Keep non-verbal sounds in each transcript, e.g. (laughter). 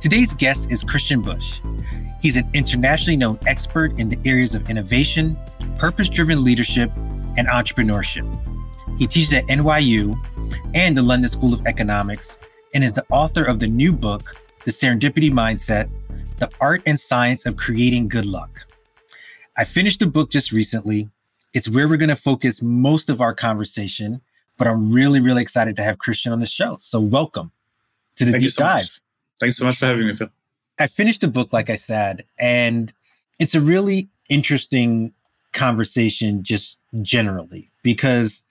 Today's guest is Christian Busch. He's an internationally known expert in the areas of innovation, purpose driven leadership, and entrepreneurship. He teaches at NYU and the London School of Economics and is the author of the new book, The Serendipity Mindset The Art and Science of Creating Good Luck. I finished the book just recently. It's where we're going to focus most of our conversation, but I'm really, really excited to have Christian on the show. So, welcome to the Thank deep so dive. Much. Thanks so much for having me, Phil. I finished the book, like I said, and it's a really interesting conversation just generally because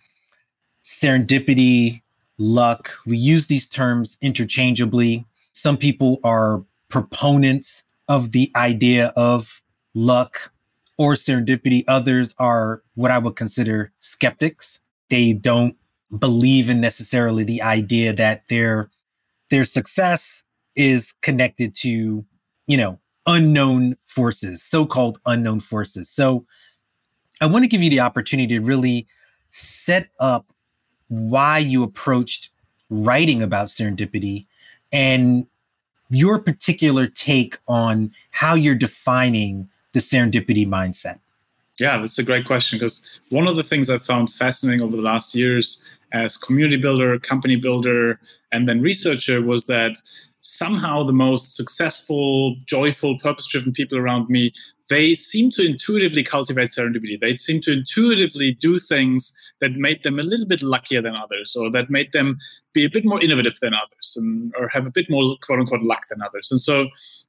serendipity, luck, we use these terms interchangeably. Some people are proponents of the idea of luck or serendipity, others are what I would consider skeptics. They don't believe in necessarily the idea that their their success is connected to, you know, unknown forces, so-called unknown forces. So I want to give you the opportunity to really set up why you approached writing about serendipity and your particular take on how you're defining the serendipity mindset. Yeah, that's a great question because one of the things I found fascinating over the last years as community builder, company builder, and then researcher was that somehow the most successful, joyful, purpose driven people around me, they seem to intuitively cultivate serendipity. They seem to intuitively do things that made them a little bit luckier than others, or that made them be a bit more innovative than others, and, or have a bit more quote unquote luck than others. And so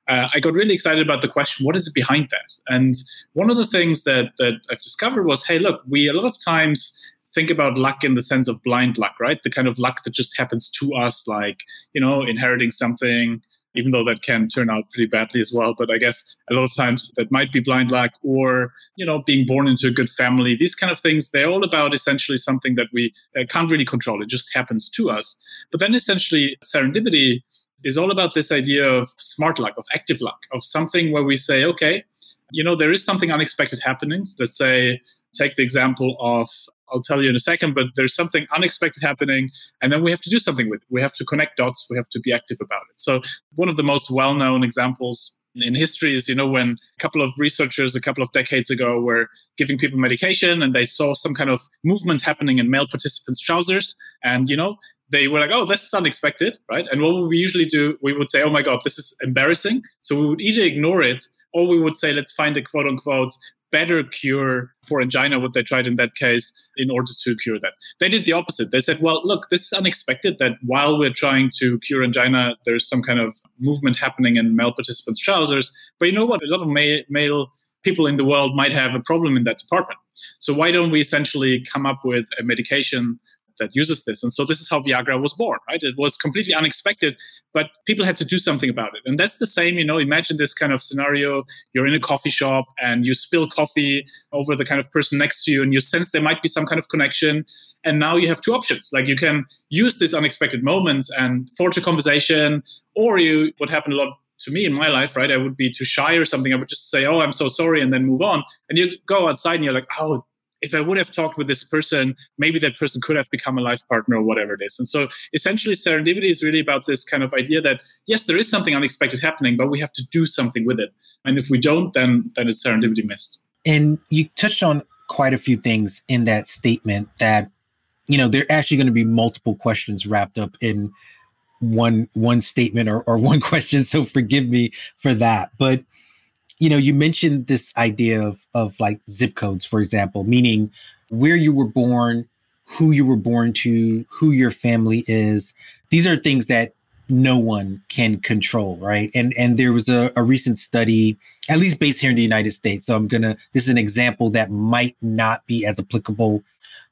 uh, I got really excited about the question, what is it behind that? And one of the things that, that I've discovered was, hey, look, we a lot of times think about luck in the sense of blind luck, right? The kind of luck that just happens to us, like, you know, inheriting something, even though that can turn out pretty badly as well. But I guess a lot of times that might be blind luck or, you know, being born into a good family. These kind of things, they're all about essentially something that we uh, can't really control. It just happens to us. But then essentially, serendipity is all about this idea of smart luck, of active luck, of something where we say, okay, you know, there is something unexpected happening. Let's say, take the example of I'll tell you in a second, but there's something unexpected happening, and then we have to do something with it. We have to connect dots, we have to be active about it. So, one of the most well known examples in history is, you know, when a couple of researchers a couple of decades ago were giving people medication and they saw some kind of movement happening in male participants' trousers, and, you know, they were like, oh, this is unexpected, right? And what would we usually do? We would say, oh my God, this is embarrassing. So, we would either ignore it or we would say, let's find a quote unquote better cure for angina what they tried in that case in order to cure that. They did the opposite. They said well look this is unexpected that while we're trying to cure angina there's some kind of movement happening in male participants trousers but you know what? A lot of ma- male people in the world might have a problem in that department. So why don't we essentially come up with a medication that uses this. And so this is how Viagra was born, right? It was completely unexpected, but people had to do something about it. And that's the same, you know, imagine this kind of scenario. You're in a coffee shop and you spill coffee over the kind of person next to you and you sense there might be some kind of connection. And now you have two options. Like you can use these unexpected moments and forge a conversation, or you, what happened a lot to me in my life, right? I would be too shy or something. I would just say, "Oh, I'm so sorry," and then move on. And you go outside and you're like, "Oh, if I would have talked with this person, maybe that person could have become a life partner or whatever it is. And so essentially, serendipity is really about this kind of idea that yes, there is something unexpected happening, but we have to do something with it. And if we don't, then then it's serendipity missed. And you touched on quite a few things in that statement that you know there are actually going to be multiple questions wrapped up in one one statement or, or (laughs) one question so forgive me for that but you know, you mentioned this idea of of like zip codes, for example, meaning where you were born, who you were born to, who your family is. These are things that no one can control, right? And and there was a, a recent study, at least based here in the United States. So I'm gonna this is an example that might not be as applicable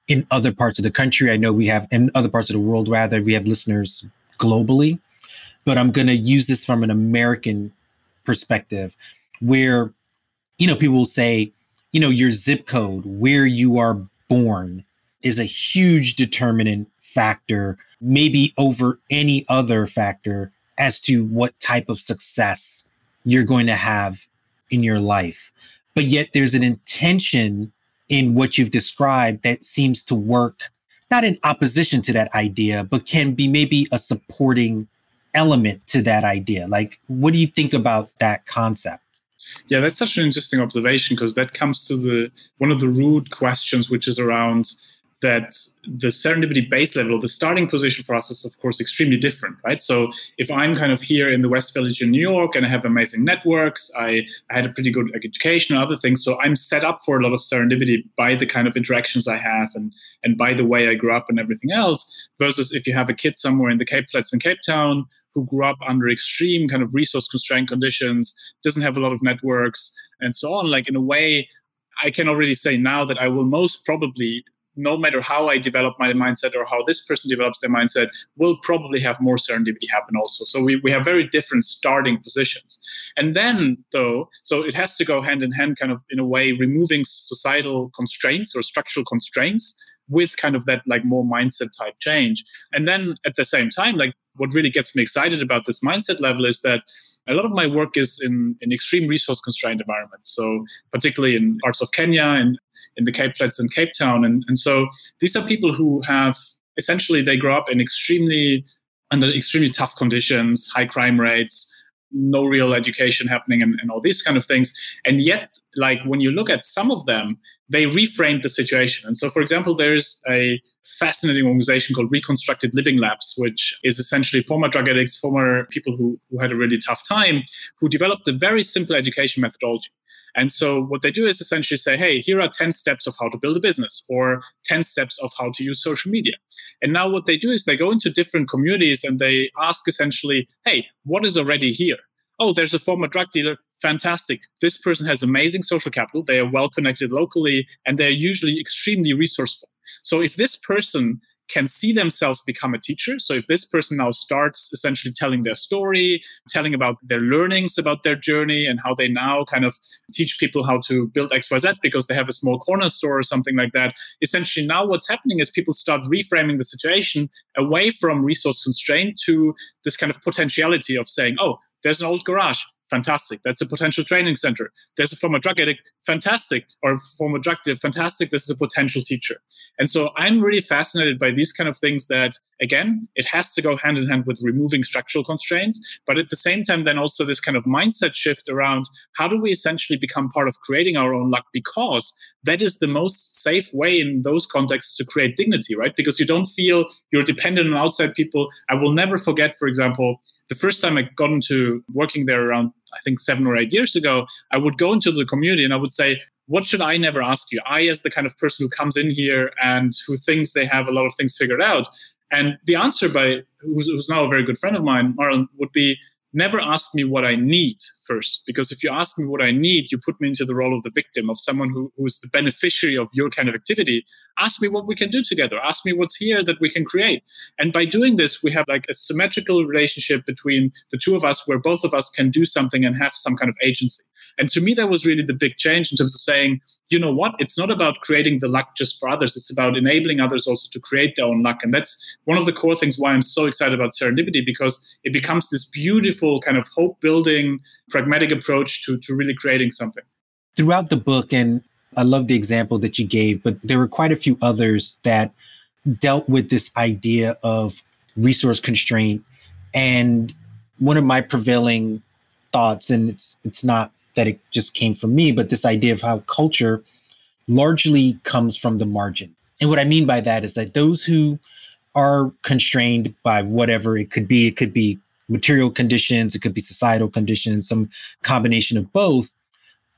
in other parts of the country. I know we have in other parts of the world, rather, we have listeners globally, but I'm gonna use this from an American perspective where you know people will say you know, your zip code, where you are born is a huge determinant factor, maybe over any other factor as to what type of success you're going to have in your life. But yet there's an intention in what you've described that seems to work not in opposition to that idea, but can be maybe a supporting element to that idea. Like, what do you think about that concept? Yeah, that's such an interesting observation because that comes to the one of the root questions, which is around that the serendipity base level, the starting position for us is, of course, extremely different, right? So if I'm kind of here in the West Village in New York and I have amazing networks, I, I had a pretty good education and other things. So I'm set up for a lot of serendipity by the kind of interactions I have and, and by the way I grew up and everything else, versus if you have a kid somewhere in the Cape Flats in Cape Town who grew up under extreme kind of resource constrained conditions, doesn't have a lot of networks, and so on. Like, in a way, I can already say now that I will most probably no matter how I develop my mindset or how this person develops their mindset, will probably have more serendipity happen also. So we, we have very different starting positions. And then, though, so it has to go hand in hand, kind of in a way, removing societal constraints or structural constraints with kind of that like more mindset type change. And then at the same time, like what really gets me excited about this mindset level is that a lot of my work is in, in extreme resource constrained environments. So particularly in parts of Kenya and in the Cape Flats and Cape Town. And, and so these are people who have essentially they grow up in extremely under extremely tough conditions, high crime rates, no real education happening and, and all these kind of things. And yet, like when you look at some of them, they reframed the situation. And so, for example, there's a fascinating organization called Reconstructed Living Labs, which is essentially former drug addicts, former people who, who had a really tough time, who developed a very simple education methodology. And so what they do is essentially say, hey, here are 10 steps of how to build a business or 10 steps of how to use social media. And now what they do is they go into different communities and they ask essentially, hey, what is already here? Oh, there's a former drug dealer. Fantastic. This person has amazing social capital. They are well connected locally and they're usually extremely resourceful. So if this person can see themselves become a teacher. So if this person now starts essentially telling their story, telling about their learnings about their journey and how they now kind of teach people how to build XYZ because they have a small corner store or something like that, essentially now what's happening is people start reframing the situation away from resource constraint to this kind of potentiality of saying, oh, there's an old garage fantastic. That's a potential training center. There's a former drug addict, fantastic, or former drug addict, fantastic. This is a potential teacher. And so I'm really fascinated by these kind of things that, again, it has to go hand in hand with removing structural constraints, but at the same time, then also this kind of mindset shift around how do we essentially become part of creating our own luck because that is the most safe way in those contexts to create dignity, right? Because you don't feel you're dependent on outside people. I will never forget, for example, the first time I got into working there around, I think, seven or eight years ago, I would go into the community and I would say, what should I never ask you? I, as the kind of person who comes in here and who thinks they have a lot of things figured out. And the answer by who's, who's now a very good friend of mine, Marlon, would be never ask me what I need first. Because if you ask me what I need, you put me into the role of the victim, of someone who, who is the beneficiary of your kind of activity. Ask me what we can do together. Ask me what's here that we can create. And by doing this, we have like a symmetrical relationship between the two of us where both of us can do something and have some kind of agency. And to me, that was really the big change in terms of saying, you know what? It's not about creating the luck just for others. It's about enabling others also to create their own luck. And that's one of the core things why I'm so excited about serendipity because it becomes this beautiful kind of hope building, pragmatic approach to, to really creating something. Throughout the book, and I love the example that you gave, but there were quite a few others that dealt with this idea of resource constraint. And one of my prevailing thoughts, and it's it's not that it just came from me, but this idea of how culture largely comes from the margin. And what I mean by that is that those who are constrained by whatever it could be, it could be material conditions, it could be societal conditions, some combination of both,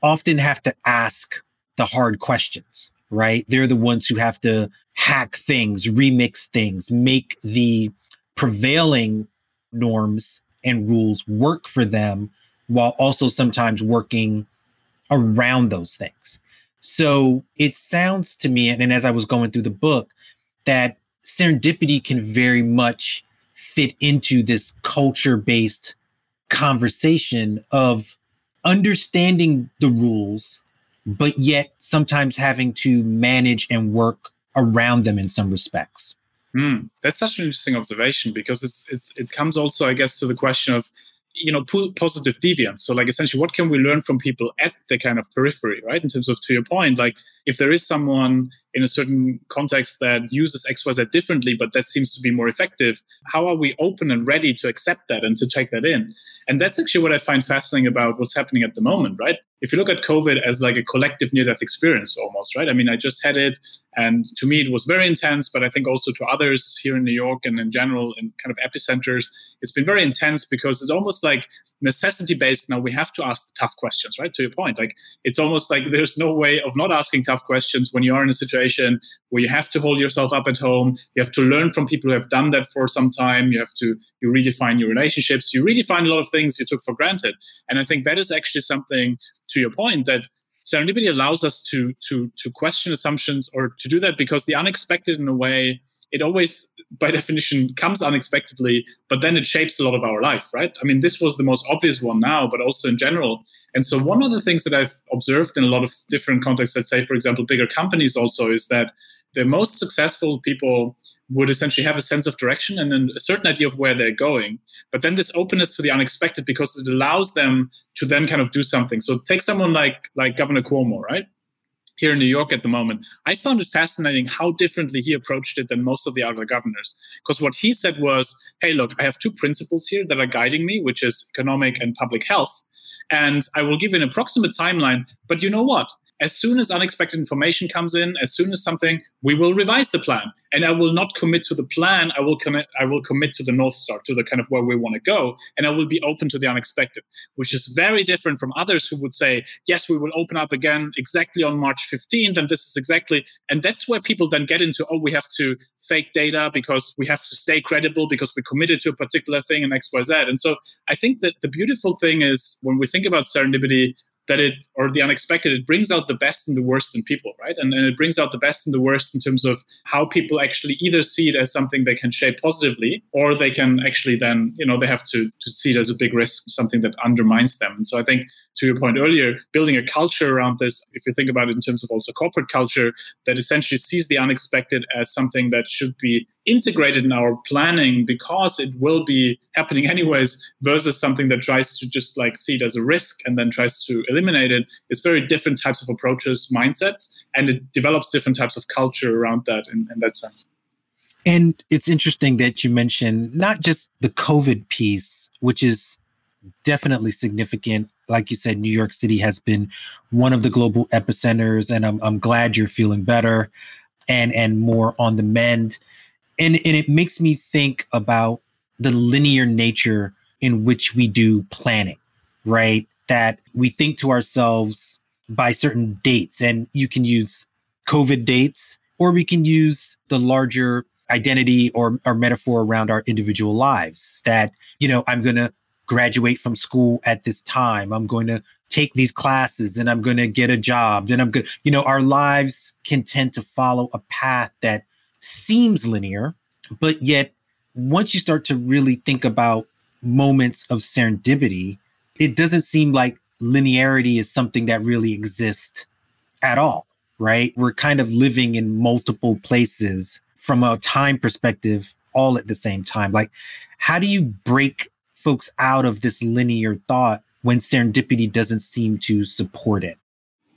often have to ask the hard questions, right? They're the ones who have to hack things, remix things, make the prevailing norms and rules work for them while also sometimes working around those things. So it sounds to me, and as I was going through the book, that serendipity can very much fit into this culture based conversation of understanding the rules, but yet sometimes having to manage and work around them in some respects. Mm, that's such an interesting observation because it's it's it comes also, I guess, to the question of you know positive deviance so like essentially what can we learn from people at the kind of periphery right in terms of to your point like if there is someone in a certain context that uses xyz differently but that seems to be more effective how are we open and ready to accept that and to take that in and that's actually what i find fascinating about what's happening at the moment right if you look at covid as like a collective near death experience almost right i mean i just had it and to me, it was very intense, but I think also to others here in New York and in general in kind of epicenters, it's been very intense because it's almost like necessity based. Now we have to ask the tough questions, right? To your point, like it's almost like there's no way of not asking tough questions when you are in a situation where you have to hold yourself up at home. You have to learn from people who have done that for some time. You have to you redefine your relationships. You redefine a lot of things you took for granted. And I think that is actually something to your point that serendipity allows us to to to question assumptions or to do that because the unexpected in a way it always by definition comes unexpectedly but then it shapes a lot of our life right i mean this was the most obvious one now but also in general and so one of the things that i've observed in a lot of different contexts let's say for example bigger companies also is that the most successful people would essentially have a sense of direction and then a certain idea of where they're going. But then this openness to the unexpected because it allows them to then kind of do something. So take someone like like Governor Cuomo, right? Here in New York at the moment, I found it fascinating how differently he approached it than most of the other governors. Because what he said was, "Hey, look, I have two principles here that are guiding me, which is economic and public health, and I will give an approximate timeline. But you know what? As soon as unexpected information comes in, as soon as something, we will revise the plan. And I will not commit to the plan. I will commit. I will commit to the north star, to the kind of where we want to go, and I will be open to the unexpected, which is very different from others who would say, "Yes, we will open up again exactly on March 15th, and this is exactly." And that's where people then get into, "Oh, we have to fake data because we have to stay credible because we committed to a particular thing in X, Y, Z." And so I think that the beautiful thing is when we think about serendipity, that it or the unexpected it brings out the best and the worst in people right? And, and it brings out the best and the worst in terms of how people actually either see it as something they can shape positively or they can actually then you know they have to to see it as a big risk something that undermines them. And so i think to your point earlier, building a culture around this, if you think about it in terms of also corporate culture, that essentially sees the unexpected as something that should be integrated in our planning because it will be happening (laughs) anyways, versus something that tries to just like see it as a risk and then tries to eliminate it. It's very different types of approaches, mindsets, and it develops different types of culture around that in, in that sense. And it's interesting that you mentioned not just the COVID piece, which is definitely significant. Like you said, New York City has been one of the global epicenters, and I'm, I'm glad you're feeling better and and more on the mend. And and it makes me think about the linear nature in which we do planning, right? That we think to ourselves by certain dates, and you can use COVID dates, or we can use the larger identity or, or metaphor around our individual lives that you know i'm going to graduate from school at this time. I'm going to take these classes and I'm going to get a job. Then I'm going to, you know, our lives can tend to follow a path that seems linear, but yet once you start to really think about moments of serendipity, it doesn't seem like linearity is something that really exists at all, right? We're kind of living in multiple places from a time perspective all at the same time. Like, how do you break folks out of this linear thought when serendipity doesn't seem to support it?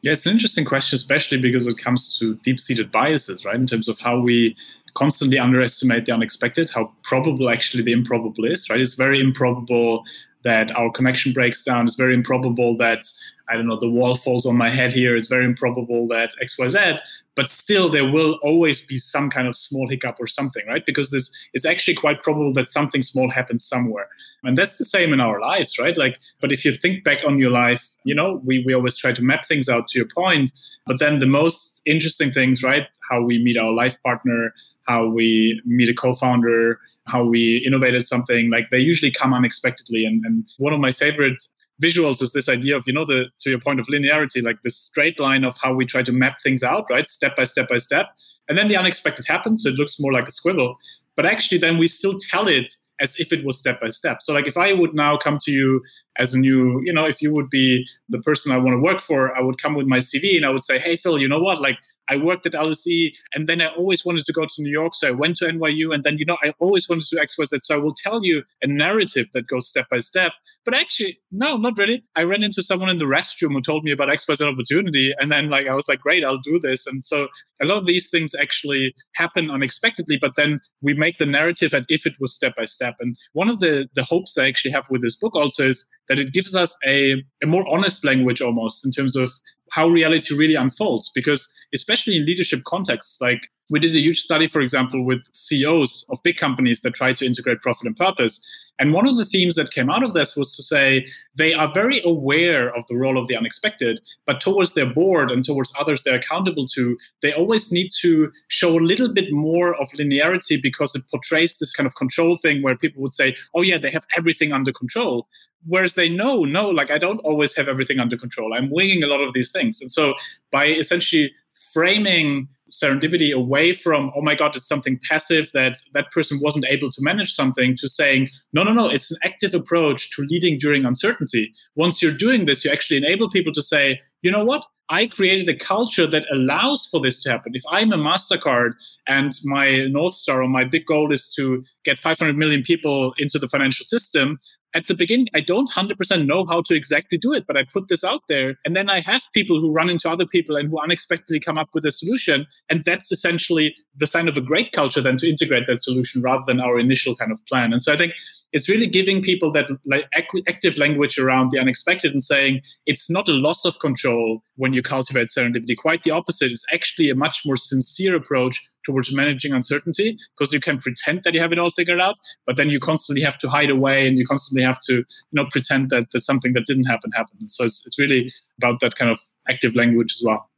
Yeah, it's an interesting question, especially because it comes to deep seated biases, right? In terms of how we constantly underestimate the unexpected, how probable actually the improbable is, right? It's very improbable that our connection breaks down. It's very improbable that I don't know, the wall falls on my head here. It's very improbable that XYZ, but still there will always be some kind of small hiccup or something, right? Because this it's actually quite probable that something small happens somewhere. And that's the same in our lives, right? Like, but if you think back on your life, you know, we, we always try to map things out to your point. But then the most interesting things, right? How we meet our life partner, how we meet a co-founder, how we innovated something, like they usually come unexpectedly. And, and one of my favorite visuals is this idea of you know the to your point of linearity like this straight line of how we try to map things out right? Step by step by step. And then the unexpected happens so it looks more like a squivel but actually then we still tell it as if it was step by step. So like if i would now come to you as a new, you know, if you would be the person I want to work for, I would come with my CV and I would say, hey, Phil, you know what? Like, I worked at LSE and then I always wanted to go to New York. So I went to NYU and then, you know, I always wanted to do X, Y, Z. So I will tell you a narrative that goes step by step. But actually, no, not really. I ran into someone in the restroom who told me about X, Y, Z opportunity. And then, like, I was like, great, I'll do this. And so a lot of these things actually happen unexpectedly, but then we make the narrative and if it was step by step. And one of the, the hopes I actually have with this book also is that it gives us a, a more honest language almost in terms of how reality really unfolds. Because especially in leadership contexts, like we did a huge study, for example, with CEOs of big companies that try to integrate profit and purpose. And one of the themes that came out of this was to say they are very aware of the role of the unexpected, but towards their board and towards others they're accountable to, they always need to show a little bit more of linearity because it portrays this kind of control thing where people would say, oh, yeah, they have everything under control. Whereas they know, no, like I don't always have everything under control. I'm winging a lot of these things. And so by essentially framing serendipity away from oh my god it's something passive that that person wasn't able to manage something to saying no no no it's an active approach to leading during uncertainty. Once you're doing this you actually enable people to say you know what? I created a culture that allows for this to happen. If i'm a mastercard and my north star or my big goal is to get 500 million people into the financial system at the beginning, I don't 100% know how to exactly do it, but I put this out there. And then I have people who run into other people and who unexpectedly come up with a solution. And that's essentially the sign of a great culture then to integrate that solution rather than our initial kind of plan. And so I think it's really giving people that like active language around the unexpected and saying it's not a loss of control when you cultivate serendipity. Quite the opposite. It's actually a much more sincere approach towards managing uncertainty because you can pretend that you have it all figured out, but then you constantly have to hide away and you constantly have to you know pretend that there's something that didn't happen happened. So it's it's really about that kind of active language as well.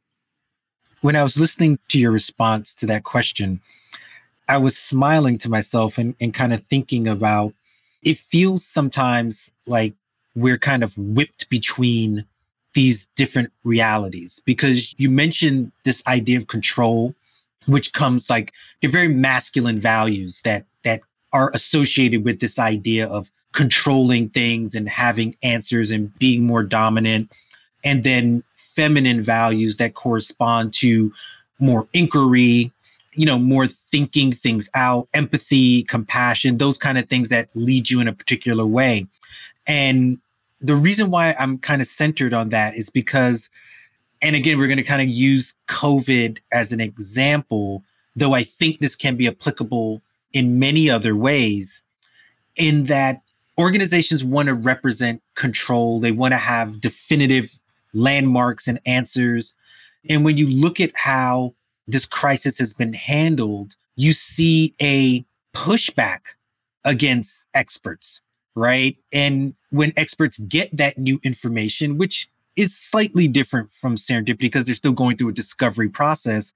When I was listening to your response to that question, I was smiling to myself and, and kind of thinking about it feels sometimes like we're kind of whipped between these different realities because you mentioned this idea of control which comes like the very masculine values that that are associated with this idea of controlling things and having answers and being more dominant. And then feminine values that correspond to more inquiry you know more thinking things out empathy compassion those kind of things that lead you in a particular way. And the reason why i'm kind of centered on that is because and again, we're going to kind of use COVID as an example, though I think this can be applicable in many other ways, in that organizations want to represent control, they want to have definitive landmarks and answers. And when you look at how this crisis has been handled, you see a pushback against experts, right? And when experts get that new information, which is slightly different from serendipity because they're still going through a discovery process.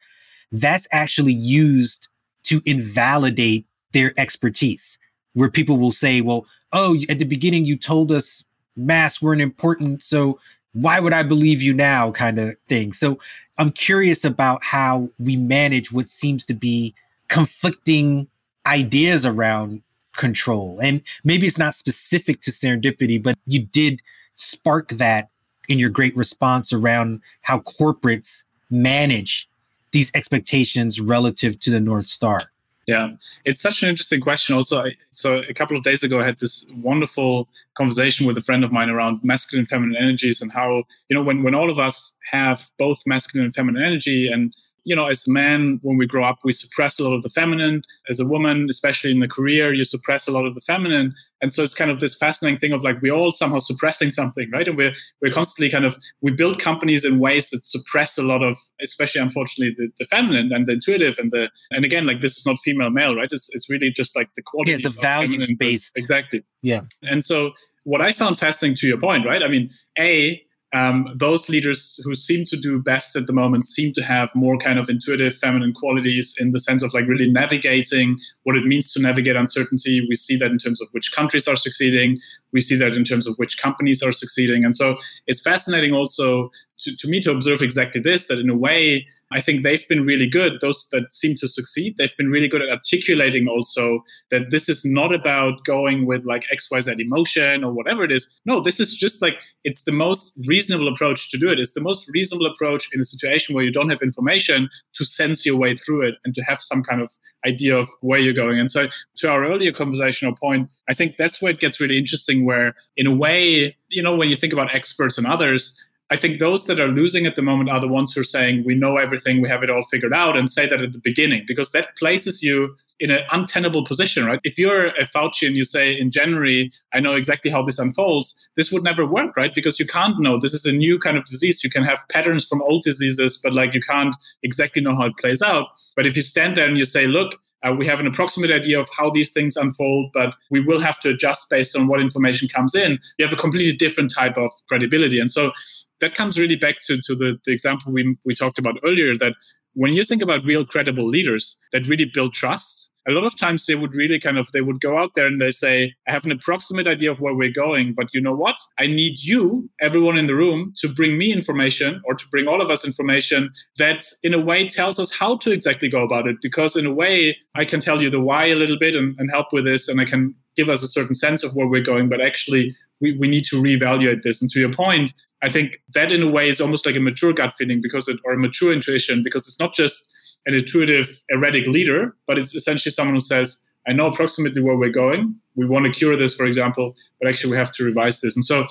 That's actually used to invalidate their expertise, where people will say, well, oh, at the beginning you told us masks weren't important. So why would I believe you now? kind of thing. So I'm curious about how we manage what seems to be conflicting ideas around control. And maybe it's not specific to serendipity, but you did spark that in your great response around how corporates manage these expectations relative to the North Star? Yeah, it's such an interesting question. Also, I, so a couple of days ago, I had this wonderful conversation with a friend of mine around masculine and feminine energies and how you know when when all of us have both masculine and feminine energy and you know, as a man, when we grow up, we suppress a lot of the feminine. As a woman, especially in the career, you suppress a lot of the feminine. And so it's kind of this fascinating thing of like we're all somehow suppressing something, right? And we're we're constantly kind of we build companies in ways that suppress a lot of, especially unfortunately, the, the feminine and the intuitive and the and again, like this is not female male, right? It's it's really just like the quality. Yeah, it's a value based. Exactly. Yeah. And so what I found fascinating to your point, right? I mean, a um, those leaders who seem to do best at the moment seem to have more kind of intuitive feminine qualities in the sense of like really navigating what it means to navigate uncertainty. We see that in terms of which countries are succeeding. We see that in terms of which companies are succeeding. And so it's fascinating also to, to me to observe exactly this that in a way i think they've been really good those that seem to succeed they've been really good at articulating also that this is not about going with like xyz emotion or whatever it is no this is just like it's the most reasonable approach to do it it's the most reasonable approach in a situation where you don't have information to sense your way through it and to have some kind of idea of where you're going. And so to our earlier conversational point i think that's where it gets really interesting where in a way you know when you think about experts and others I think those that are losing at the moment are the ones who are saying, we know everything, we have it all figured out, and say that at the beginning, because that places you in an untenable position, right? If you're a Fauci and you say in January, I know exactly how this unfolds, this would never work, right? Because you can't know. This is a new kind of disease. You can have patterns from old diseases, but like you can't exactly know how it plays out. But if you stand there and you say, look, uh, we have an approximate idea of how these things unfold, but we will have to adjust based on what information comes in. You have a completely different type of credibility. And so that comes really back to, to the, the example we, we talked about earlier that when you think about real credible leaders that really build trust a lot of times they would really kind of they would go out there and they say i have an approximate idea of where we're going but you know what? I need you everyone in the room to bring me information or to bring all of us information that in a way tells us how to exactly go about it because in a way i can tell you the why a little bit and, and help with this and i can give us a certain sense of where we're going but actually we, we need to reevaluate this and to your point I think that in a way is almost like a mature gut feeling because it or a mature intuition because it's not just an intuitive erratic leader, but it's essentially someone who says, I know approximately where we're going. We want to cure this, for example, but actually we have to revise this. And so,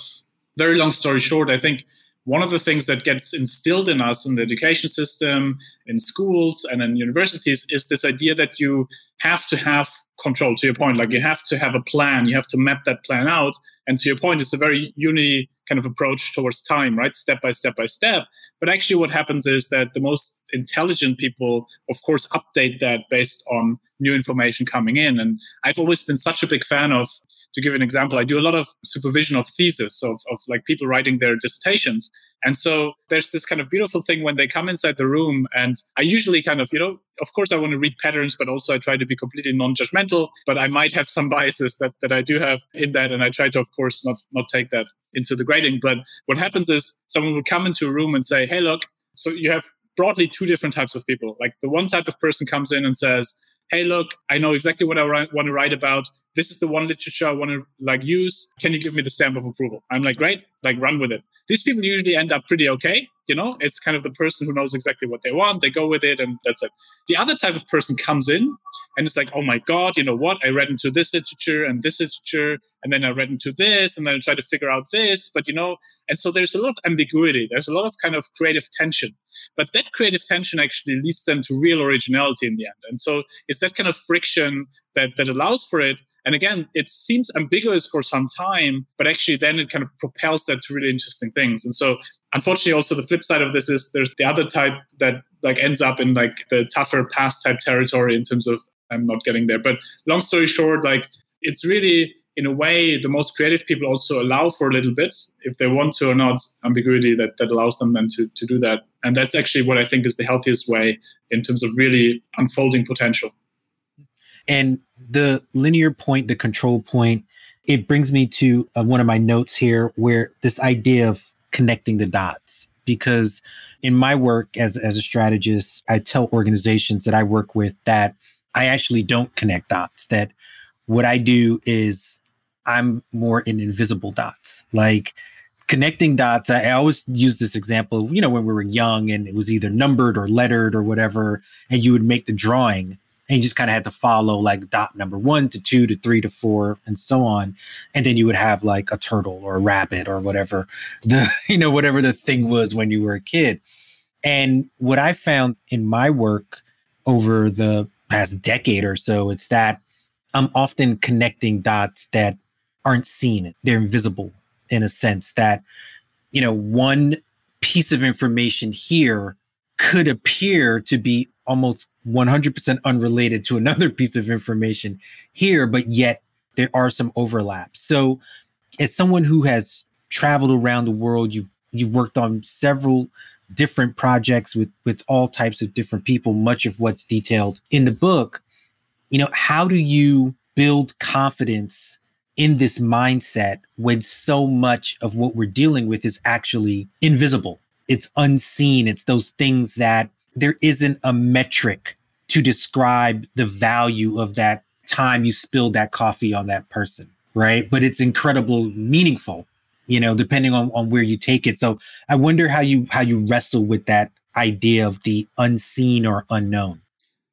very long story short, I think one of the things that gets instilled in us in the education system, in schools, and in universities is this idea that you have to have control, to your point. Like you have to have a plan, you have to map that plan out. And to your point, it's a very uni kind of approach towards time, right? Step by step by step. But actually, what happens is that the most intelligent people, of course, update that based on new information coming in. And I've always been such a big fan of to give an example, I do a lot of supervision of thesis of, of like people writing their dissertations. And so there's this kind of beautiful thing when they come inside the room, and I usually kind of, you know, of course I want to read patterns, but also I try to be completely non-judgmental. But I might have some biases that that I do have in that, and I try to, of course, not not take that into the grading. But what happens is someone will come into a room and say, "Hey, look, so you have broadly two different types of people. Like the one type of person comes in and says." Hey look i know exactly what i want to write about. This is the one literature i want to like use. Can you give me the stamp of approval? I'm like great like run with it these people usually end up pretty okay you know? It's kind of the person who knows exactly what they want they go with it and that's it. The other type of person comes in and it's like oh my god you know what? I read into this literature and this literature and then i read into this and then i try to figure out this but you know and so there's a lot of ambiguity there's a lot of kind of creative tension. But that creative tension actually leads them to real originality in the end and so it's that kind of friction that that allows for it and again, it seems ambiguous for some time, but actually then it kind of propels that to really interesting things. And so unfortunately also the flip side of this is there's the other type that like ends up in like the tougher past type territory in terms of I'm not getting there. But long story short, like it's really in a way the most creative people also allow for a little bit if they want to or not ambiguity that, that allows them then to, to do that and that's actually what i think is the healthiest way in terms of really unfolding potential and the linear point, the control point, it brings me to uh, one of my notes here where this idea of connecting the dots. Because in my work as, as a strategist, I tell organizations that I work with that I actually don't connect dots, that what I do is I'm more in invisible dots. Like connecting dots, I, I always use this example, you know, when we were young and it was either numbered or lettered or whatever, and you would make the drawing and you just kind of had to follow like dot number one to two to three to four and so on. And then you would have like a turtle or a rabbit or whatever the (laughs) you know whatever the thing was when you were a kid. And what i found in my work over the past decade or so it's that i'm often connecting dots that aren't seen. They're invisible in a sense that you know one piece of information here could appear to be almost 100% unrelated to another (laughs) piece of information here, but yet there are some overlaps. So, as someone who has traveled around the world, you've you've worked on several different projects with with all types of different people, much of what's detailed in the book. You know, how do you build confidence in this mindset when so much of what we're dealing with is actually invisible. It's unseen. It's those things that there isn't a metric to describe the value of that time you spilled that coffee on that person, right? But it's incredibly meaningful, you know, depending on, on where you take it. So I wonder how you how you wrestle with that idea of the unseen or unknown.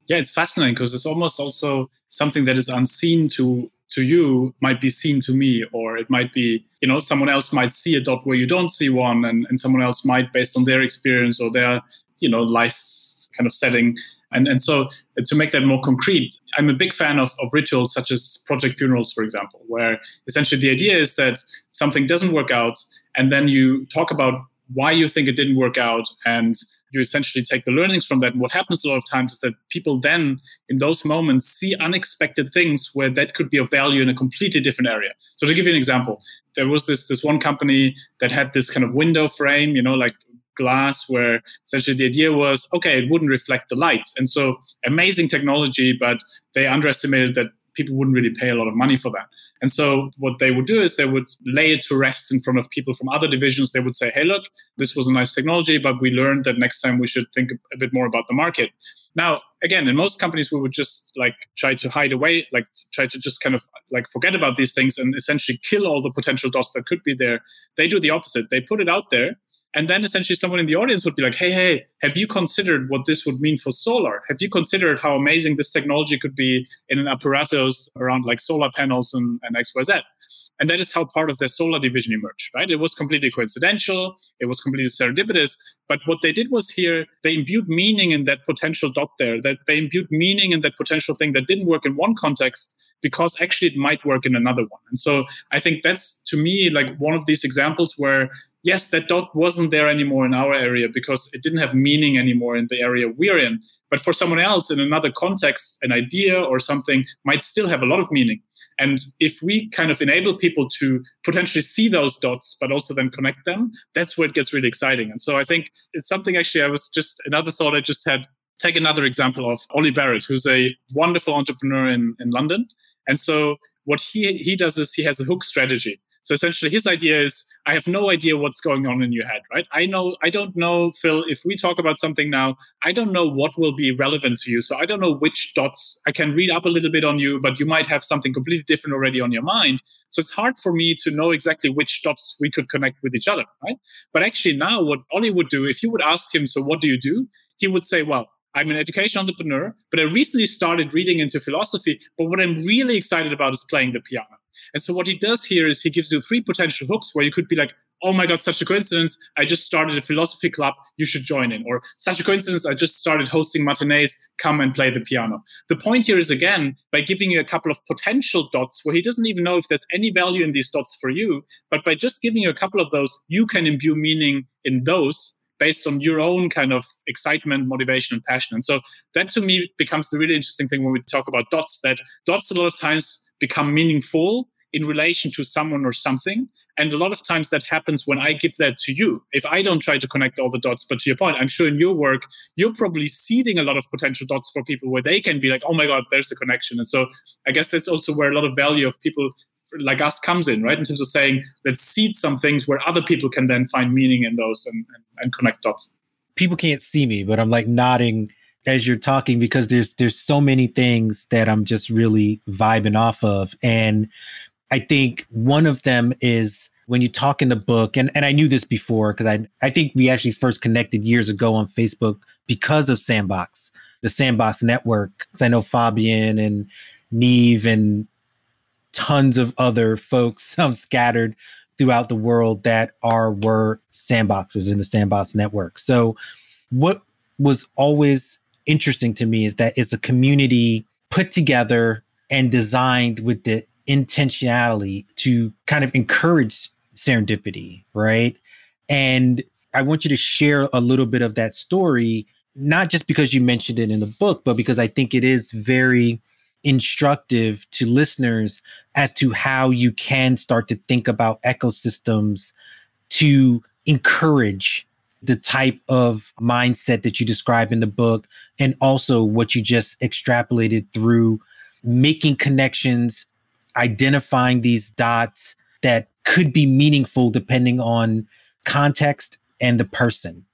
Yeah, it's fascinating because it's almost also something that is unseen to to you might be seen to me or it might be you know someone else might see a dot where you don't see one and, and someone else might based on their experience or their you know life kind of setting. And, and so uh, to make that more concrete, I'm a big fan of, of rituals such as project funerals, for example, where essentially the idea is that something doesn't work out, and then you talk about why you think it didn't work out, and you essentially take the learnings from that. And what happens a lot of times is that people then, in those moments, see unexpected things where that could be of value in a completely different area. So to give you an example, there was this this one company that had this kind of window frame, you know, like glass where essentially the idea was okay it wouldn't reflect the light and so amazing technology but they underestimated that people wouldn't really pay a lot of money for that. And so what they would do is they would lay it to rest in front of people from other divisions. They would say hey look this was a nice technology but we learned that next time we should think a bit more about the market. Now again in most companies we would just like try to hide away like try to just kind of like forget about these things and essentially kill all the potential dots that could be there. They do the opposite. They put it out there and then essentially someone in the audience would be like, hey, hey, have you considered what this would mean for solar? Have you considered how amazing this technology could be in an apparatus around like solar panels and, and XYZ? And that is how part of their solar division emerged, right? It was completely coincidental, it was completely serendipitous. But what they did was here, they imbued meaning in that potential dot there, that they imbued meaning in that potential thing that didn't work in one context because actually it might work in another one. And so I think that's to me like one of these examples where yes, that dot wasn't there anymore in our area because it didn't have meaning anymore in the area we're in. But for someone else in another context, an idea or something might still have a lot of meaning. And if we kind of enable people to potentially see those dots, but also then connect them, that's where it gets really exciting. And so I think it's something actually I was just another thought I just had. Take another example of Oli Barrett, who's a wonderful entrepreneur in, in London. And so what he he does is he has a hook strategy. So essentially, his idea is I have no idea what's going on in your head, right? I know, I don't know, Phil, if we talk about something now, I don't know what will be relevant to you. So I don't know which dots I can read up a little bit on you, but you might have something completely different already on your mind. So it's hard for me to know exactly which dots we could connect with each other, right? But actually, now what Oli would do, if you would ask him, so what do you do? He would say, well, I'm an education entrepreneur, but I recently started reading into philosophy. But what I'm really excited about is playing the piano. And so what he does here is he gives you three potential hooks where you could be like, oh my God, such a coincidence. I just started a philosophy club. You should join in. Or such a coincidence. I just started hosting matinees. Come and play the piano. The point here is again, by giving you a couple of potential dots where he doesn't even know if there's any value in these dots for you, but by just giving you a couple of those, you can imbue meaning in those based on your own kind of excitement, motivation, and passion. And so that to me becomes the really interesting thing when we talk about dots, that dots a lot of times become meaningful in relation to someone or something. And a lot of times that happens when I give that to you. If I don't try to connect all the dots, but to your point, I'm sure in your work, you're probably seeding a lot of potential dots for people where they can be like, oh my God, there's a connection. And so I guess that's also where a lot of value of people like us comes in, right? In terms of saying, let's seed some things where other people can then find meaning in those and, and, and connect dots. People can't see me, but I'm like nodding as you're talking because there's there's so many things that I'm just really vibing off of. And I think one of them is when you talk in the book, and, and I knew this before because I I think we actually first connected years ago on Facebook because of Sandbox, the Sandbox network. Because I know Fabian and Neve and tons of other folks (laughs) scattered throughout the world that are were sandboxers in the sandbox network. So what was always interesting to me is that it's a community put together and designed with the intentionality to kind of encourage serendipity, right? And I want you to share a little bit of that story, not just because you mentioned it in the book, but because I think it is very instructive to listeners as to how you can start to think about ecosystems to encourage the type of mindset that you describe in the book and also what you just extrapolated through making connections identifying these dots that could be meaningful depending on context and the person.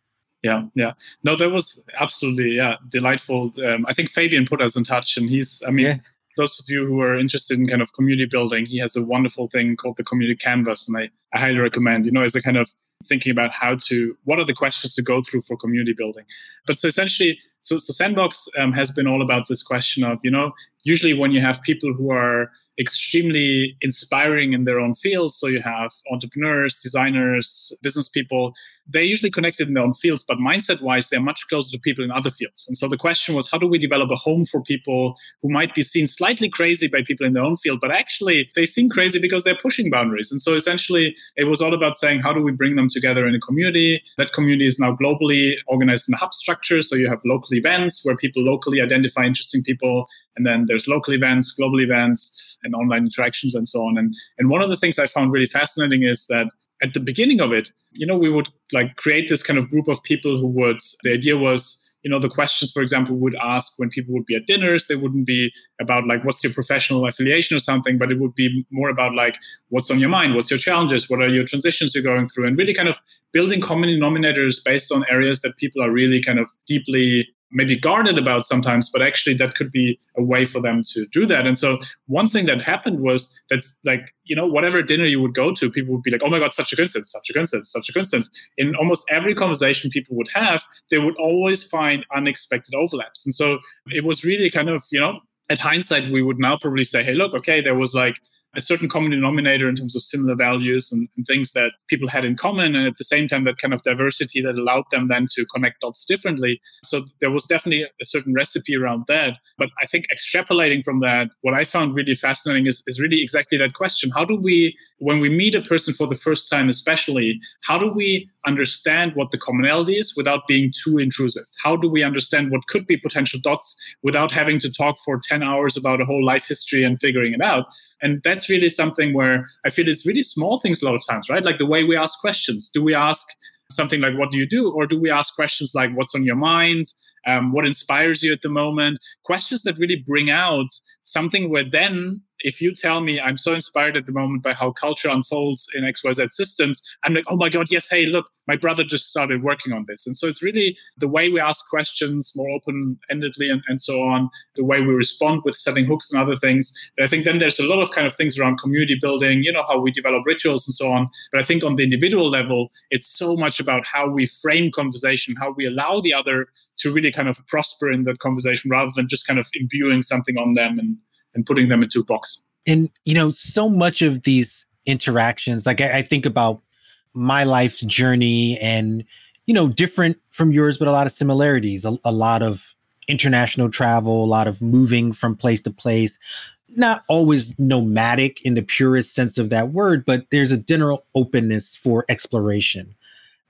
Yeah, yeah. No, that was absolutely yeah delightful. Um, I think Fabian put us in touch, and he's. I mean, yeah. those of you who are interested in kind of community building, he has a wonderful thing called the Community Canvas, and I, I highly recommend. You know, as a kind of thinking about how to what are the questions to go through for community building. But so essentially so, so sandbox um, has been all about this question of you know usually when you have people who are extremely inspiring in their own fields. So you have entrepreneurs, designers, business people. They're usually connected in their own fields, but mindset wise, they're much closer to people in other fields. And so the question was, how do we develop a home for people who might be seen slightly crazy by people in their own field, but actually they seem crazy because they're pushing boundaries. And so essentially, it was all about saying, how do we bring them together in a community? That community is now globally organized in a hub structure. So you have local events where people locally identify interesting people, and then there's local events, global events and online interactions and so on. And and one of the things I found really fascinating is that at the beginning of it, you know, we would like create this kind of group of people who would the idea was you know the questions for example would ask when people would be at dinners. They wouldn't be about like what's your professional affiliation or something but it would be more about like what's on your mind? What's your challenges? What are your transitions you're going through? And really kind of building common denominators based on areas that people are really kind of deeply maybe guarded about sometimes, but actually that could be a way for them to do that. And so one thing that happened was that's like, you know, whatever dinner you would go to, people would be like, oh my God, such a coincidence, such a coincidence, such a coincidence. In almost every conversation people would have, they would always find unexpected overlaps. And so it was really kind of, you know, at hindsight, we would now probably say, hey, look, okay, there was like a certain common denominator in terms of similar values and, and, things that people had in common and at the same time that kind of diversity that allowed them then to connect dots differently. So there was definitely a certain recipe around that. But i think extrapolating from that what i found really fascinating is, is really exactly that question. How do we when we meet a person for the first time especially how do we understand what the commonality is without being too intrusive how do we understand what could be potential dots without having to talk for 10 hours about a whole life history and figuring it out and that's really something where I feel it's really small things a lot of times, right? Like the way we ask questions. Do we ask something like, what do you do? Or do we ask questions like, what's on your mind? Um, what inspires you at the moment? Questions that really bring out something where then if you tell me I'm so inspired at the moment by how culture unfolds in XYZ systems, I'm like, oh my God, yes, hey, look, my brother just started working on this. And so it's really the way we ask questions more open endedly and, and so on, the way we respond with setting hooks and other things. But I think then there's a lot of kind of things around community building, you know, how we develop rituals and so on. But I think on the individual level, it's so much about how we frame conversation, how we allow the other to really kind of prosper in that conversation rather than just kind of imbuing something on them and and putting them into a box. And you know, so much of these interactions, like I, I think about my life journey and you know, different from yours, but a lot of similarities, a, a lot of international travel, a lot of moving from place to place, not always nomadic in the purest sense of that word, but there's a general openness for exploration.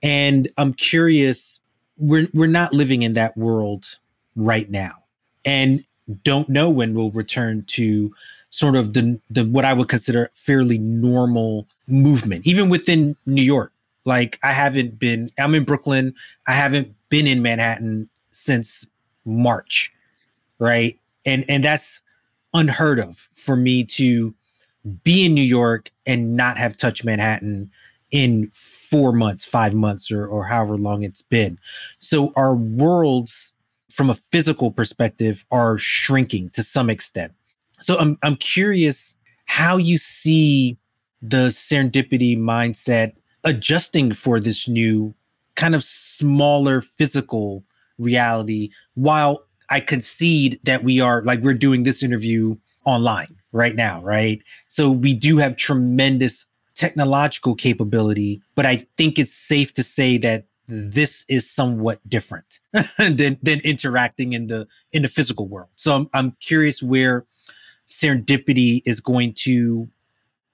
And I'm curious, we're we're not living in that world right now. And don't know when we'll return to sort of the the what I would consider fairly normal movement, even within New York. Like I haven't been, I'm in Brooklyn. I haven't been in Manhattan since March, right? And and that's unheard of for me to be in New York and not have touched Manhattan in four months, five months, or or however long it's been. So our worlds from a physical perspective are shrinking to some extent. So I'm I'm curious how you see the serendipity mindset adjusting for this new kind of smaller physical reality while I concede that we are like we're doing this interview online right now, right? So we do have tremendous technological capability, but I think it's safe to say that this is somewhat different (laughs) than than interacting in the in the physical world. So I'm I'm curious where serendipity is going to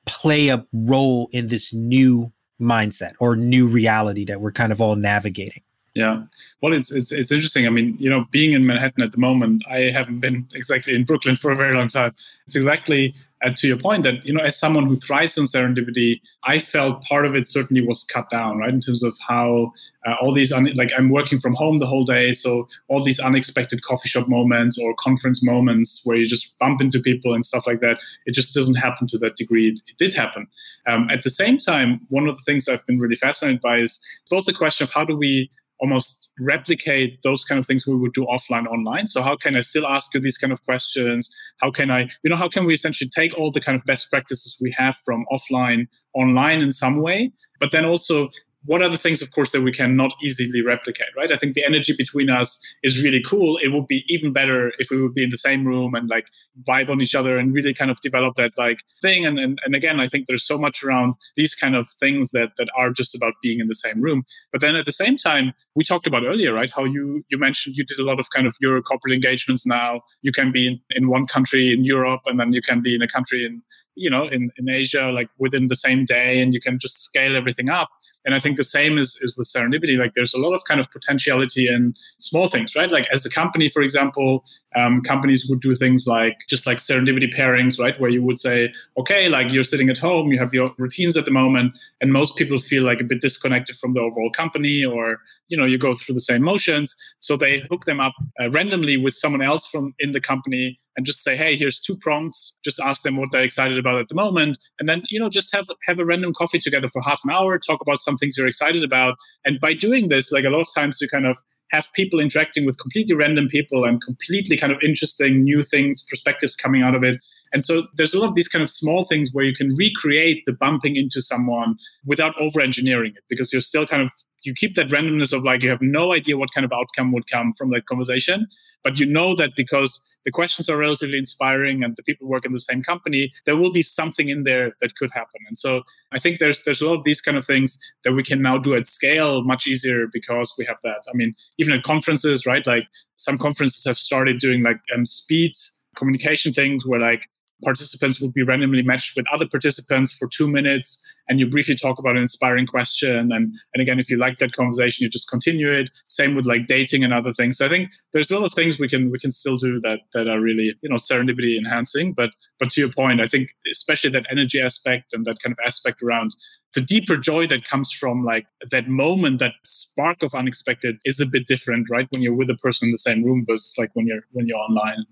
play a role in this new mindset or new reality that we're kind of all navigating. Yeah, well, it's, it's it's interesting. I mean, you know, being in Manhattan at the moment, I haven't been (laughs) exactly in Brooklyn for a very long time. It's exactly uh, to your point that you know as someone who thrives on serendipity i felt part of it certainly was cut down right in terms of how uh, all these un- like i'm working from home the whole day so all these unexpected coffee shop moments or conference moments where you just bump into people and stuff like that it just doesn't happen to that degree. It, did happen. Um, at the same time one of the things i've been really fascinated by is both the question of how do we almost replicate those kind of things we would do offline online. So how can i still ask you these kind of questions? How can i you know how can we essentially take all the kind of best practices we have from offline online in some way but then also what are the things, of course, that we cannot easily replicate, right? I think the energy between us is really cool. It would be even better if we would be in the same room and like vibe on each other and really kind of develop that like thing. And and, and again, I think there's so much around these kind of things that that are just about being in the same room. But then at the same time, we talked about earlier, right? How you you mentioned you did a lot of kind of your corporate engagements now. You can be in, in one country in Europe and then you can be in a country in you know in, in asia like within the same day and you can just scale everything up and I think the same is, is with serendipity. Like there's a lot of kind of potentiality in small things, right? Like as a company, for example, um, companies would do things like just like serendipity pairings, right? Where you would say, okay, like you're sitting at home, you have your routines at the moment, and most people feel like a bit disconnected from the overall company, or you know, you go through the same motions. So they hook them up uh, randomly with someone else from in the company and just say, hey, here's two prompts. Just ask them what they're excited about at the moment, and then you know, just have have a random coffee together for half an hour, talk about some things you're excited about, and by doing this, like a lot of times you kind of have people interacting with completely random people and completely kind of interesting new things, perspectives coming out of it. And so there's a lot of these kind of small things where you can recreate the bumping into someone without over engineering it because you're still kind of you keep that randomness of like you have no idea what kind of outcome would come from that conversation but you know that because the questions are relatively inspiring and the people work in the same company there will be something in there that could happen. And so i think there's there's a lot of these kind of things that we can now do at scale much easier because we have that. I mean even at conferences right? Like some conferences have started doing like um, speed communication things where like participants would be randomly matched with other participants for two minutes and you briefly talk about an inspiring question and and again if you like that conversation you just continue it. Same with like dating and other things. So i think there's a lot of things we can we can still do that that are really you know serendipity enhancing but but to your point i think especially that energy aspect and that kind of aspect around the deeper joy that comes from like that moment that spark of unexpected is a bit different right? When you're with a person in the same room versus like when you're when you're online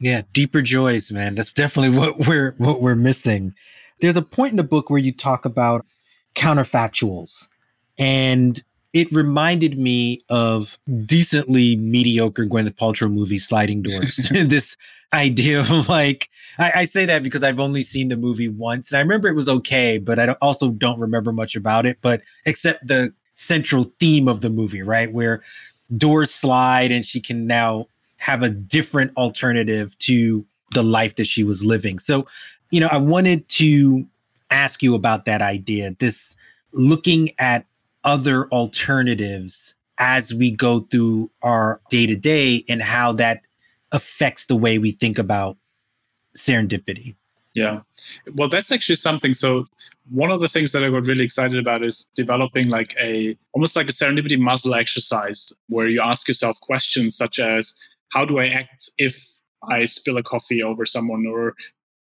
yeah, deeper joys, man. That's definitely what we're what we're missing. There's a point in the book where you talk about counterfactuals and it reminded me of decently mediocre Gwyneth Paltrow movie Sliding Doors. (laughs) (laughs) this idea of like, I, I, say that because I've only seen the movie once and I remember it was okay, but I don't, also don't remember much about it, but except the central theme of the movie, right? Where doors slide and she can now have a different alternative to the life that she was living. So, you know, I wanted to ask you about that idea, this looking at other alternatives as we go through our day to day and how that affects the way we think about serendipity. Yeah. Well, that's actually something. So, one of the things that I got really excited about is developing like a almost like a serendipity muscle exercise where you ask yourself questions such as how do I act if I spill a coffee over someone or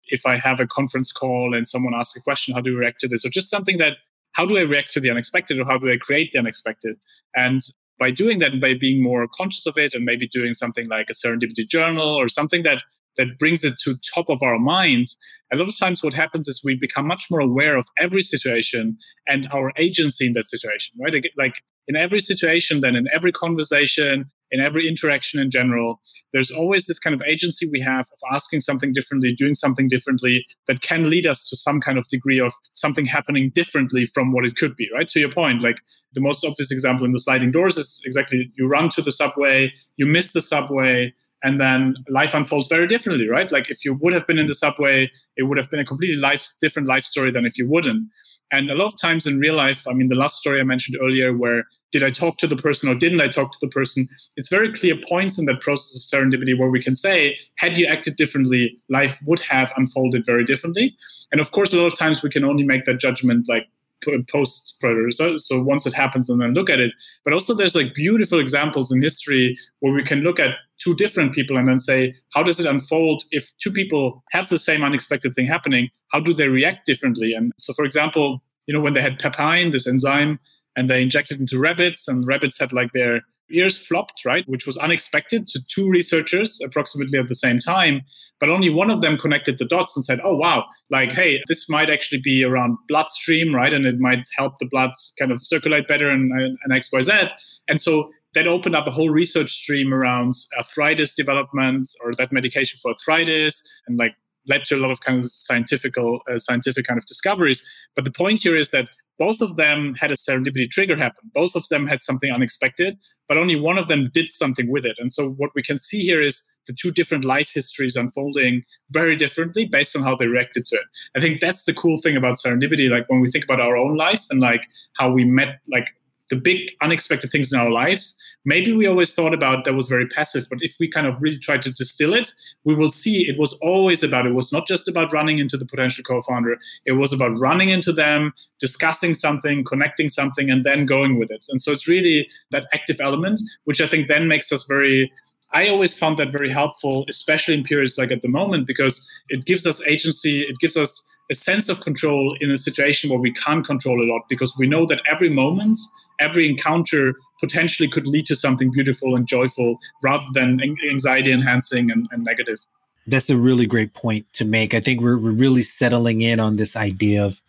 if I have a conference call and someone asks a question, how do you react to this? Or just something that, how do I react to the unexpected or how do I create the unexpected? And by doing that by being more conscious of it and maybe doing something like a serendipity journal or something that that brings it to top of our minds a lot of times what happens is we become much more aware of every situation and our agency in that situation right like in every situation then in every conversation in every interaction in general, there's always this kind of agency we have of asking something differently, doing something differently that can lead us to some kind of degree of something happening differently from what it could be, right? To your point, like the most obvious example in the sliding doors is exactly you run to the subway, you miss the subway, and then life unfolds very differently, right? Like if you would have been in the subway, it would have been a completely life different life story than if you wouldn't. And a lot of times in real life, I mean, the love story I mentioned earlier, where did I talk to the person or didn't I talk to the person? It's very clear points in that process of serendipity where we can say, had you acted differently, life would have unfolded very differently. And of course, a lot of times we can only make that judgment like post predator so, so once it happens and then look at it but also there's like beautiful examples in history where we can look at two different people and then say, how does it unfold if two people have the same unexpected thing happening? How do they react differently? And so, for example, you know, when they had papain, this enzyme, and they injected into rabbits, and rabbits had like their ears flopped, right? Which was unexpected to two researchers approximately at the same time. But only one of them connected the dots and said, oh, wow, like, hey, this might actually be around bloodstream, right? And it might help the blood kind of circulate better and, and XYZ. And so that opened up a whole research stream around arthritis development or that medication for arthritis and like led to a lot of kind of scientific uh, scientific kind of discoveries but the point here is that both of them had a serendipity trigger happen. Both of them had something unexpected but only one of them did something with it. And so what we can see here is the two different life histories unfolding very differently based on how they reacted to it. I think that's the cool thing about serendipity like when we think about our own life and like how we met like the big unexpected things in our lives. Maybe we always thought about that was very passive but if we kind of really try to distill it we will see it was always about it was not just about running into the potential co-founder. It was about running into them discussing something connecting something and then going with it. And so it's really that active element which i think then makes us very I always found that very helpful, especially in periods like at the moment, because it gives us agency, it gives us a sense of control in a situation where we can't control a lot because we know that every moment every encounter potentially could lead to something beautiful and joyful rather than anxiety enhancing and, and negative. That's a really great point to make. I think we're, we're really settling in on this idea of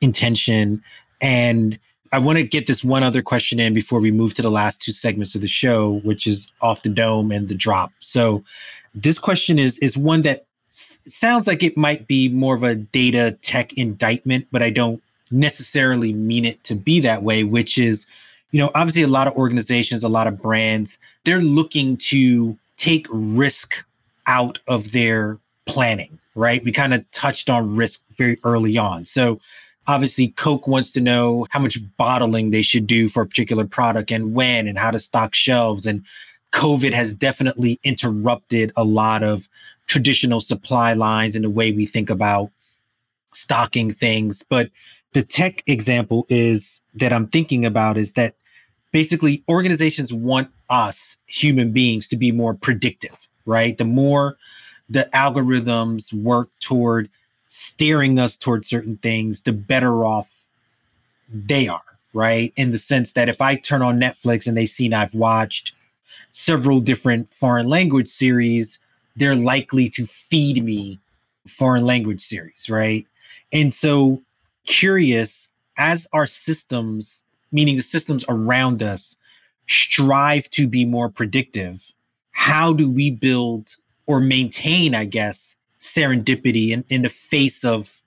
intention. And I want to get this one other question in before we move to the last two segments of the show, which is off the dome and the drop. So this question is is one that s- sounds like it might be more of a data tech indictment, but I don't necessarily mean it to be that way, which is, you know, obviously a lot of organizations, a lot of brands, they're looking to take risk out of their planning, right? We kind of touched on risk very early on. So obviously Coke wants to know how much bottling they should do for a particular product and when and how to stock shelves. And COVID has definitely interrupted a lot of traditional supply lines and the way we think about stocking things. But the tech example is that I'm thinking about is that basically organizations want us human beings to be more predictive, right? The more the algorithms work toward steering us toward certain things, the better off they are, right? In the sense that if I turn on Netflix and they see I've watched several different foreign language series, they're likely to feed me foreign language series, right? And so curious as our systems, meaning the systems around us, strive to be more predictive, how do we build or maintain, I guess, serendipity in, in the face of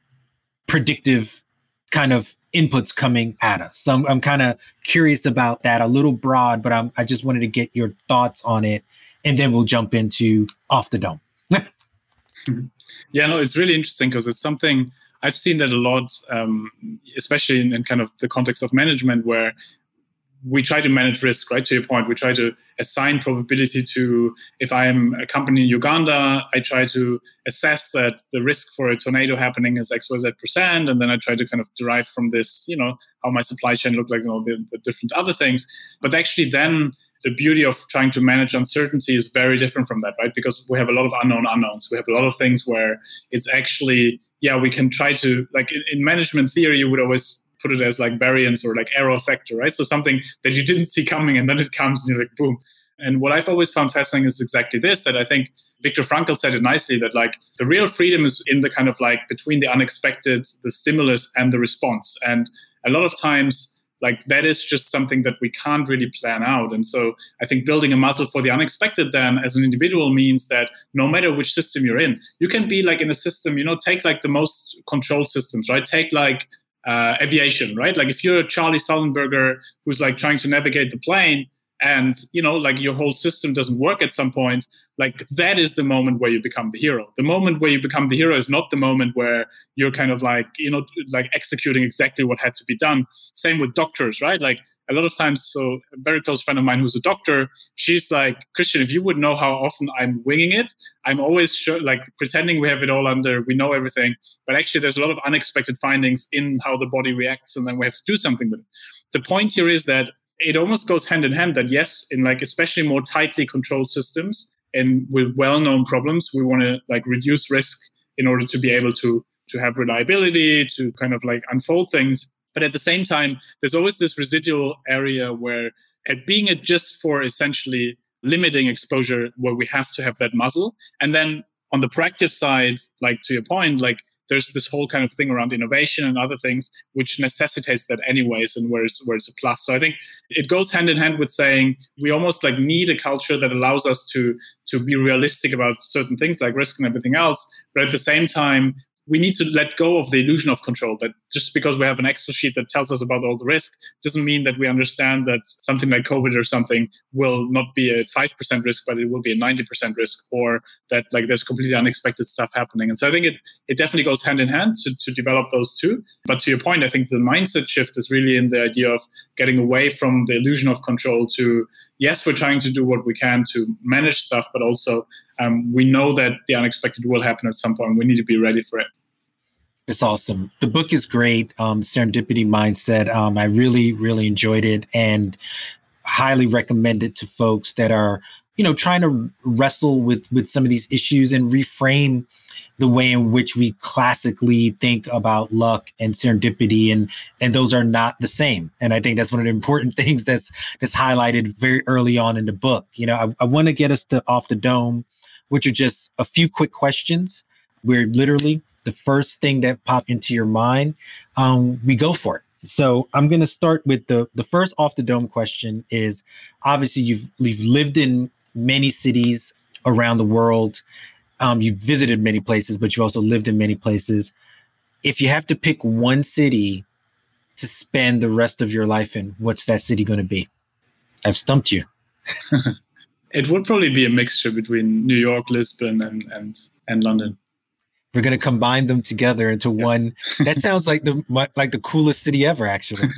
predictive kind of inputs coming at us? So I'm, I'm kind of curious about that, a little broad, but I'm, I just wanted to get your thoughts on it. And then we'll jump into off the dome. (laughs) (laughs) yeah, no, it's really interesting because it's something I've seen that a lot, um, especially in, in, kind of the context of management, where we try to manage risk. Right to your point, we try to assign probability to. If I am a company in Uganda, I try to assess that the risk for a tornado happening is X Y Z percent, and then I try to kind of derive from this, you know, how my supply chain look like, and all the, the different other things. But actually, then the beauty of trying to manage uncertainty is very different from that, right? Because we have a lot of unknown unknowns. We have a lot of things where it's actually yeah, we can try to like in, in management theory, you would always put it as like variance or like error factor, right? So something that you didn't see coming and then it comes and you're like, boom. And what I've always found fascinating is exactly this that I think Viktor Frankl said it nicely that like the real freedom is in the kind of like between the unexpected, the stimulus, and the response. And a lot of times, like that is just something that we can't really plan out. And so i think building a muscle for the unexpected then as an individual means that no matter which system you're in you can be like in a system you know take like the most controlled systems right? Take like uh, aviation right? Like if you're a charlie sullenberger who's like trying to navigate the plane and you know like your whole system doesn't work at some point like that is the moment where you become the hero. The moment where you become the hero is not the moment where you're kind of like you know like executing exactly what had to be done. Same with doctors right? Like a lot of times so a very close friend of mine who's a doctor she's like christian if you would know how often i'm winging it i'm always sure like pretending we have it all under we know everything but actually there's a lot of unexpected findings in how the body reacts and then we have to do something with it. The point here is that it almost goes hand in hand that yes in like especially more tightly controlled systems and with well-known problems, we want to like reduce risk in order to be able to to have reliability, to kind of like unfold things. But at the same time, there's always this residual area where at being it just for essentially limiting exposure where we have to have that muzzle. And then on the proactive side, like to your point, like there's this whole kind of thing around innovation and other things which necessitates that anyways and where it's where it's a plus. So i think it goes hand in hand with saying we almost like need a culture that allows us to to be realistic about certain things like risk and everything else but at the same time we need to let go of the illusion of control that just because we have an excel sheet that tells us about all the risk doesn't mean that we understand that something like covid or something will not be a 5% risk but it will be a 90% risk or that like there's completely unexpected stuff happening and so i think it, it definitely goes hand in hand to, to develop those two but to your point i think the mindset shift is really in the idea of getting away from the illusion of control to yes we're trying to do what we can to manage stuff but also um, we know that the unexpected will happen at some point. We need to be ready for it. It's awesome. The book is great. Um, Serendipity Mindset. Um, I really, really enjoyed it and highly recommend it to folks that are, you know, trying to wrestle with with some of these issues and reframe the way in which we classically think about luck and serendipity and and those are not the same and i think that's one of the important (laughs) things that's that's highlighted very early on in the book you know i, I want to get us to off the dome which are just a few quick questions where literally the first thing that popped into your mind, um, we go for it. So I'm going to start with the the first off the dome question is obviously you've you've lived in many cities around the world. Um, you've visited many places, but you also lived in many places. If you have to pick one city to spend the rest of your life in, what's that city going to be? I've stumped you. (laughs) it would probably be a mixture between New York, Lisbon, and and and London. We're gonna combine them together into yes. one. That sounds like the like the coolest city ever. Actually,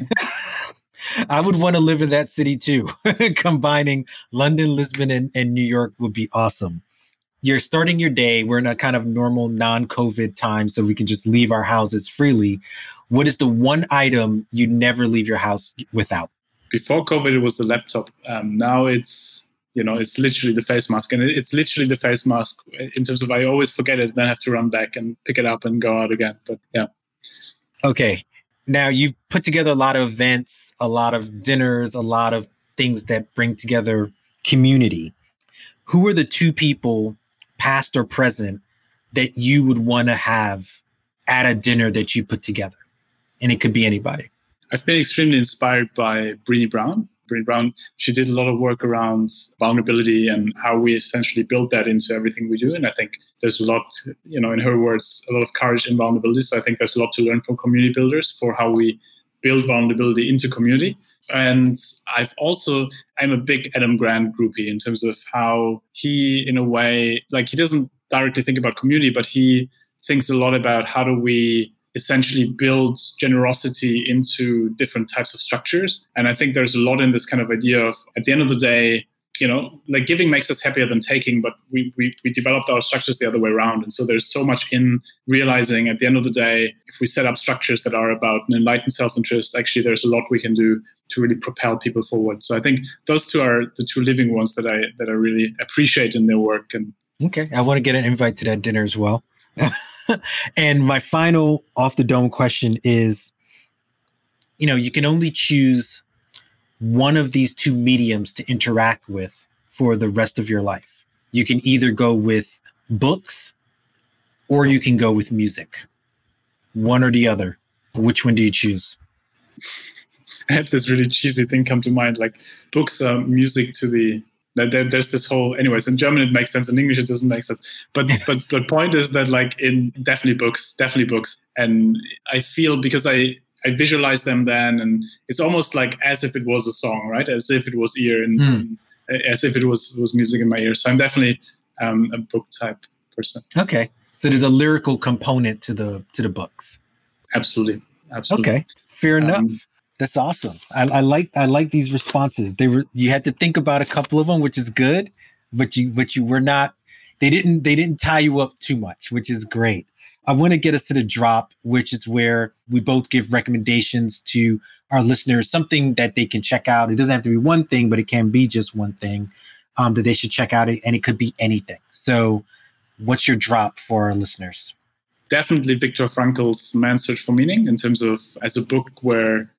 (laughs) I would want to live in that city too. (laughs) Combining London, Lisbon, and, and New York would be awesome. You're starting your day. We're in a kind of normal non-COVID time, so we can just leave our houses freely. What is the one item you never leave your house without? Before COVID, it was the laptop. Um, now it's you know it's literally the face mask. And it's literally the face mask in terms of i always forget it then have to run back and pick it up and go out again. But yeah. Okay. Now you've put together a lot of events a lot of dinners a lot of things that bring together community. Who are the two people past or present that you would want to have at a dinner that you put together? And it could be anybody. I've been extremely inspired by Brené Brown Brené Brown, she did a lot of work around vulnerability and how we essentially build that into everything we do. And I think there's a lot, you know, in her words, a lot of courage in vulnerability. So I think there's a lot to learn from community builders for how we build vulnerability into community. And I've also, I'm a big Adam Grant groupie in terms of how he, in a way, like he doesn't directly think about community, but he thinks a lot about how do we essentially builds generosity into different types of structures. And I think there's a lot in this kind of idea of at the end of the day, you know, like giving makes us happier than taking, but we, we, we developed our structures the other way around. And so there's so much in realizing at the end of the day, if we set up structures that are about an enlightened self-interest, actually there's a lot we can do to really propel people forward. So I think those two are the two living ones that I that I really appreciate in their work. And okay, I want to get an invite to that dinner as well. (laughs) and my final off the dome question is you know, you can only choose one of these two mediums to interact with for the rest of your life. You can either go with books or you can go with music. One or the other. Which one do you choose? (laughs) I had this really cheesy thing come to mind like books are music to the there's this whole anyways in german it makes sense in english it doesn't make sense. But (laughs) but the point is that like in definitely books definitely books and i feel because i i visualize them then and it's almost like as if it was a song right? As if it was ear and, mm. as if it was was music in my ear. So i'm definitely um, a book type person. Okay. So there's a lyrical component to the to the books. Absolutely. Absolutely. Okay. Fair enough. um, that's awesome. I, I, like I like these responses. They were you had to think about a couple of them, which is good, but you but you were not. They didn't they didn't tie you up too much, which is great. I want to get us to the drop, which is where we both give recommendations to our listeners, something that they can check out. It doesn't have to be one thing, but it can be just one thing. um, that they should check out, and it could be anything. So, what's your drop for our listeners? Definitely Viktor Frankl's Man's Search for Meaning, in terms of as a book where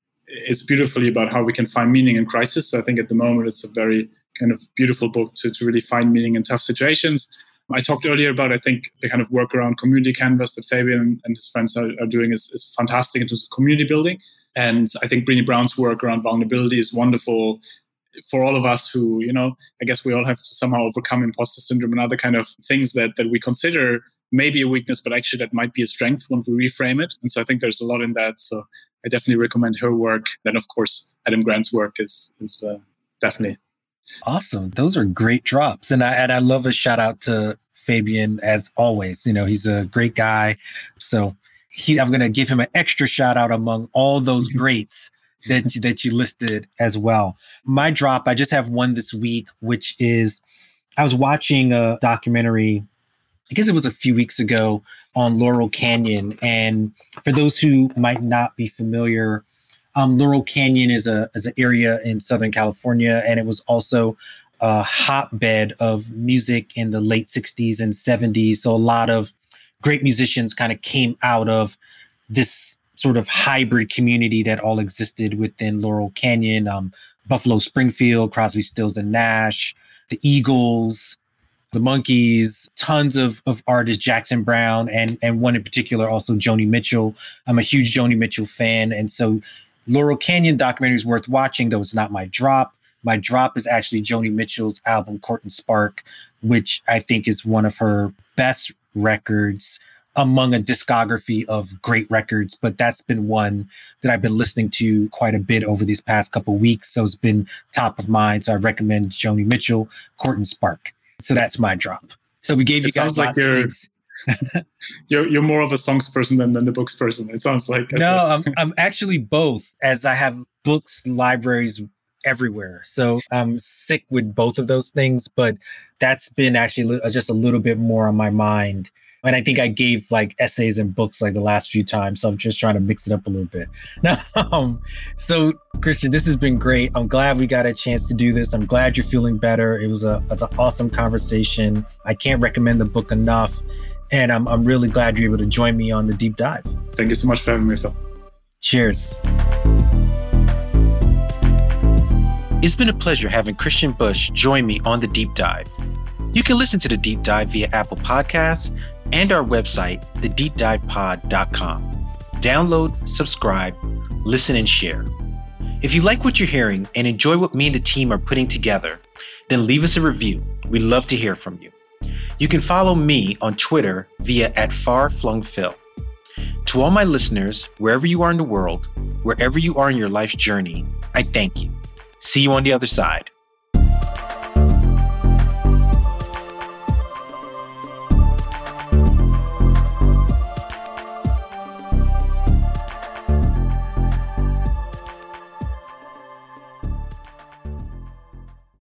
it's beautifully about how we can find meaning in crisis. So I think at the moment it's a very kind of beautiful book to, to really find meaning in tough situations. I talked earlier about, I think, the kind of work around community canvas that Fabian and his friends are, are doing is, is fantastic in terms of community building. And I think Brené Brown's work around vulnerability is wonderful for all of us who, you know, I guess we all have to somehow overcome imposter syndrome and other kind of things that, that we consider maybe a weakness, but actually that might be a strength when we reframe it. And so I think there's a lot in that. So I definitely recommend her work. Then, of course, Adam Grant's work is is uh, definitely awesome. Those are great drops, and I and I love a shout out to Fabian as always. You know, he's a great guy. So he, I'm going to give him an extra shout out among all those (laughs) greats that you, that you listed as well. My drop, I just have one this week, which is I was watching a documentary. I guess it was a few weeks ago on Laurel Canyon, and for those who might not be familiar, um, Laurel Canyon is a is an area in Southern California, and it was also a hotbed of music in the late 60s and 70s. So a lot of great musicians kind of came out of this sort of hybrid community that all existed within Laurel Canyon. Um, Buffalo Springfield, Crosby, Stills, and Nash, the Eagles, the Monkees, tons of, of artists, Jackson Browne, and and one in particular, also Joni Mitchell. I'm a huge Joni Mitchell fan, and so Laurel Canyon documentary is worth watching, though it's not my drop. My drop is actually Joni Mitchell's album Court and Spark, which I think is one of her best records among a discography of great records. But that's been one that I've been listening to quite a bit over these past couple weeks. So it's been top of mind. So I recommend Joni Mitchell, Court and Spark. So that's my drop. So we gave you guys sounds like you're, (laughs) you're you're more of a songs person than, than the books person. It sounds like no, I'm I'm actually both. As I have books, libraries everywhere. So I'm sick with both of those things, but that's been actually uh, just a little bit more on my mind. And I think I gave like essays and books like the last few times. So I'm just trying to mix it up a little bit. Now, (laughs) um, so Christian, this has been great. I'm glad we got a chance to do this. I'm glad you're feeling better. It was a it's an awesome conversation. I can't recommend the book enough. And I'm, I'm really glad you're able to join me on the deep dive. Thank you so much for having me, Phil. Cheers. It's been a pleasure having Christian Busch join me on the deep dive. You can listen to the deep dive via Apple Podcasts and our website, thedeepdivepod.com. Download, subscribe, listen, and share. If you like what you're hearing and enjoy what me and the team are putting together, then leave us a review. We'd love to hear from you. You can follow me on Twitter via at farflungphil. To all my listeners, wherever you are in the world, wherever you are in your life's journey, I thank you. See you on the other side.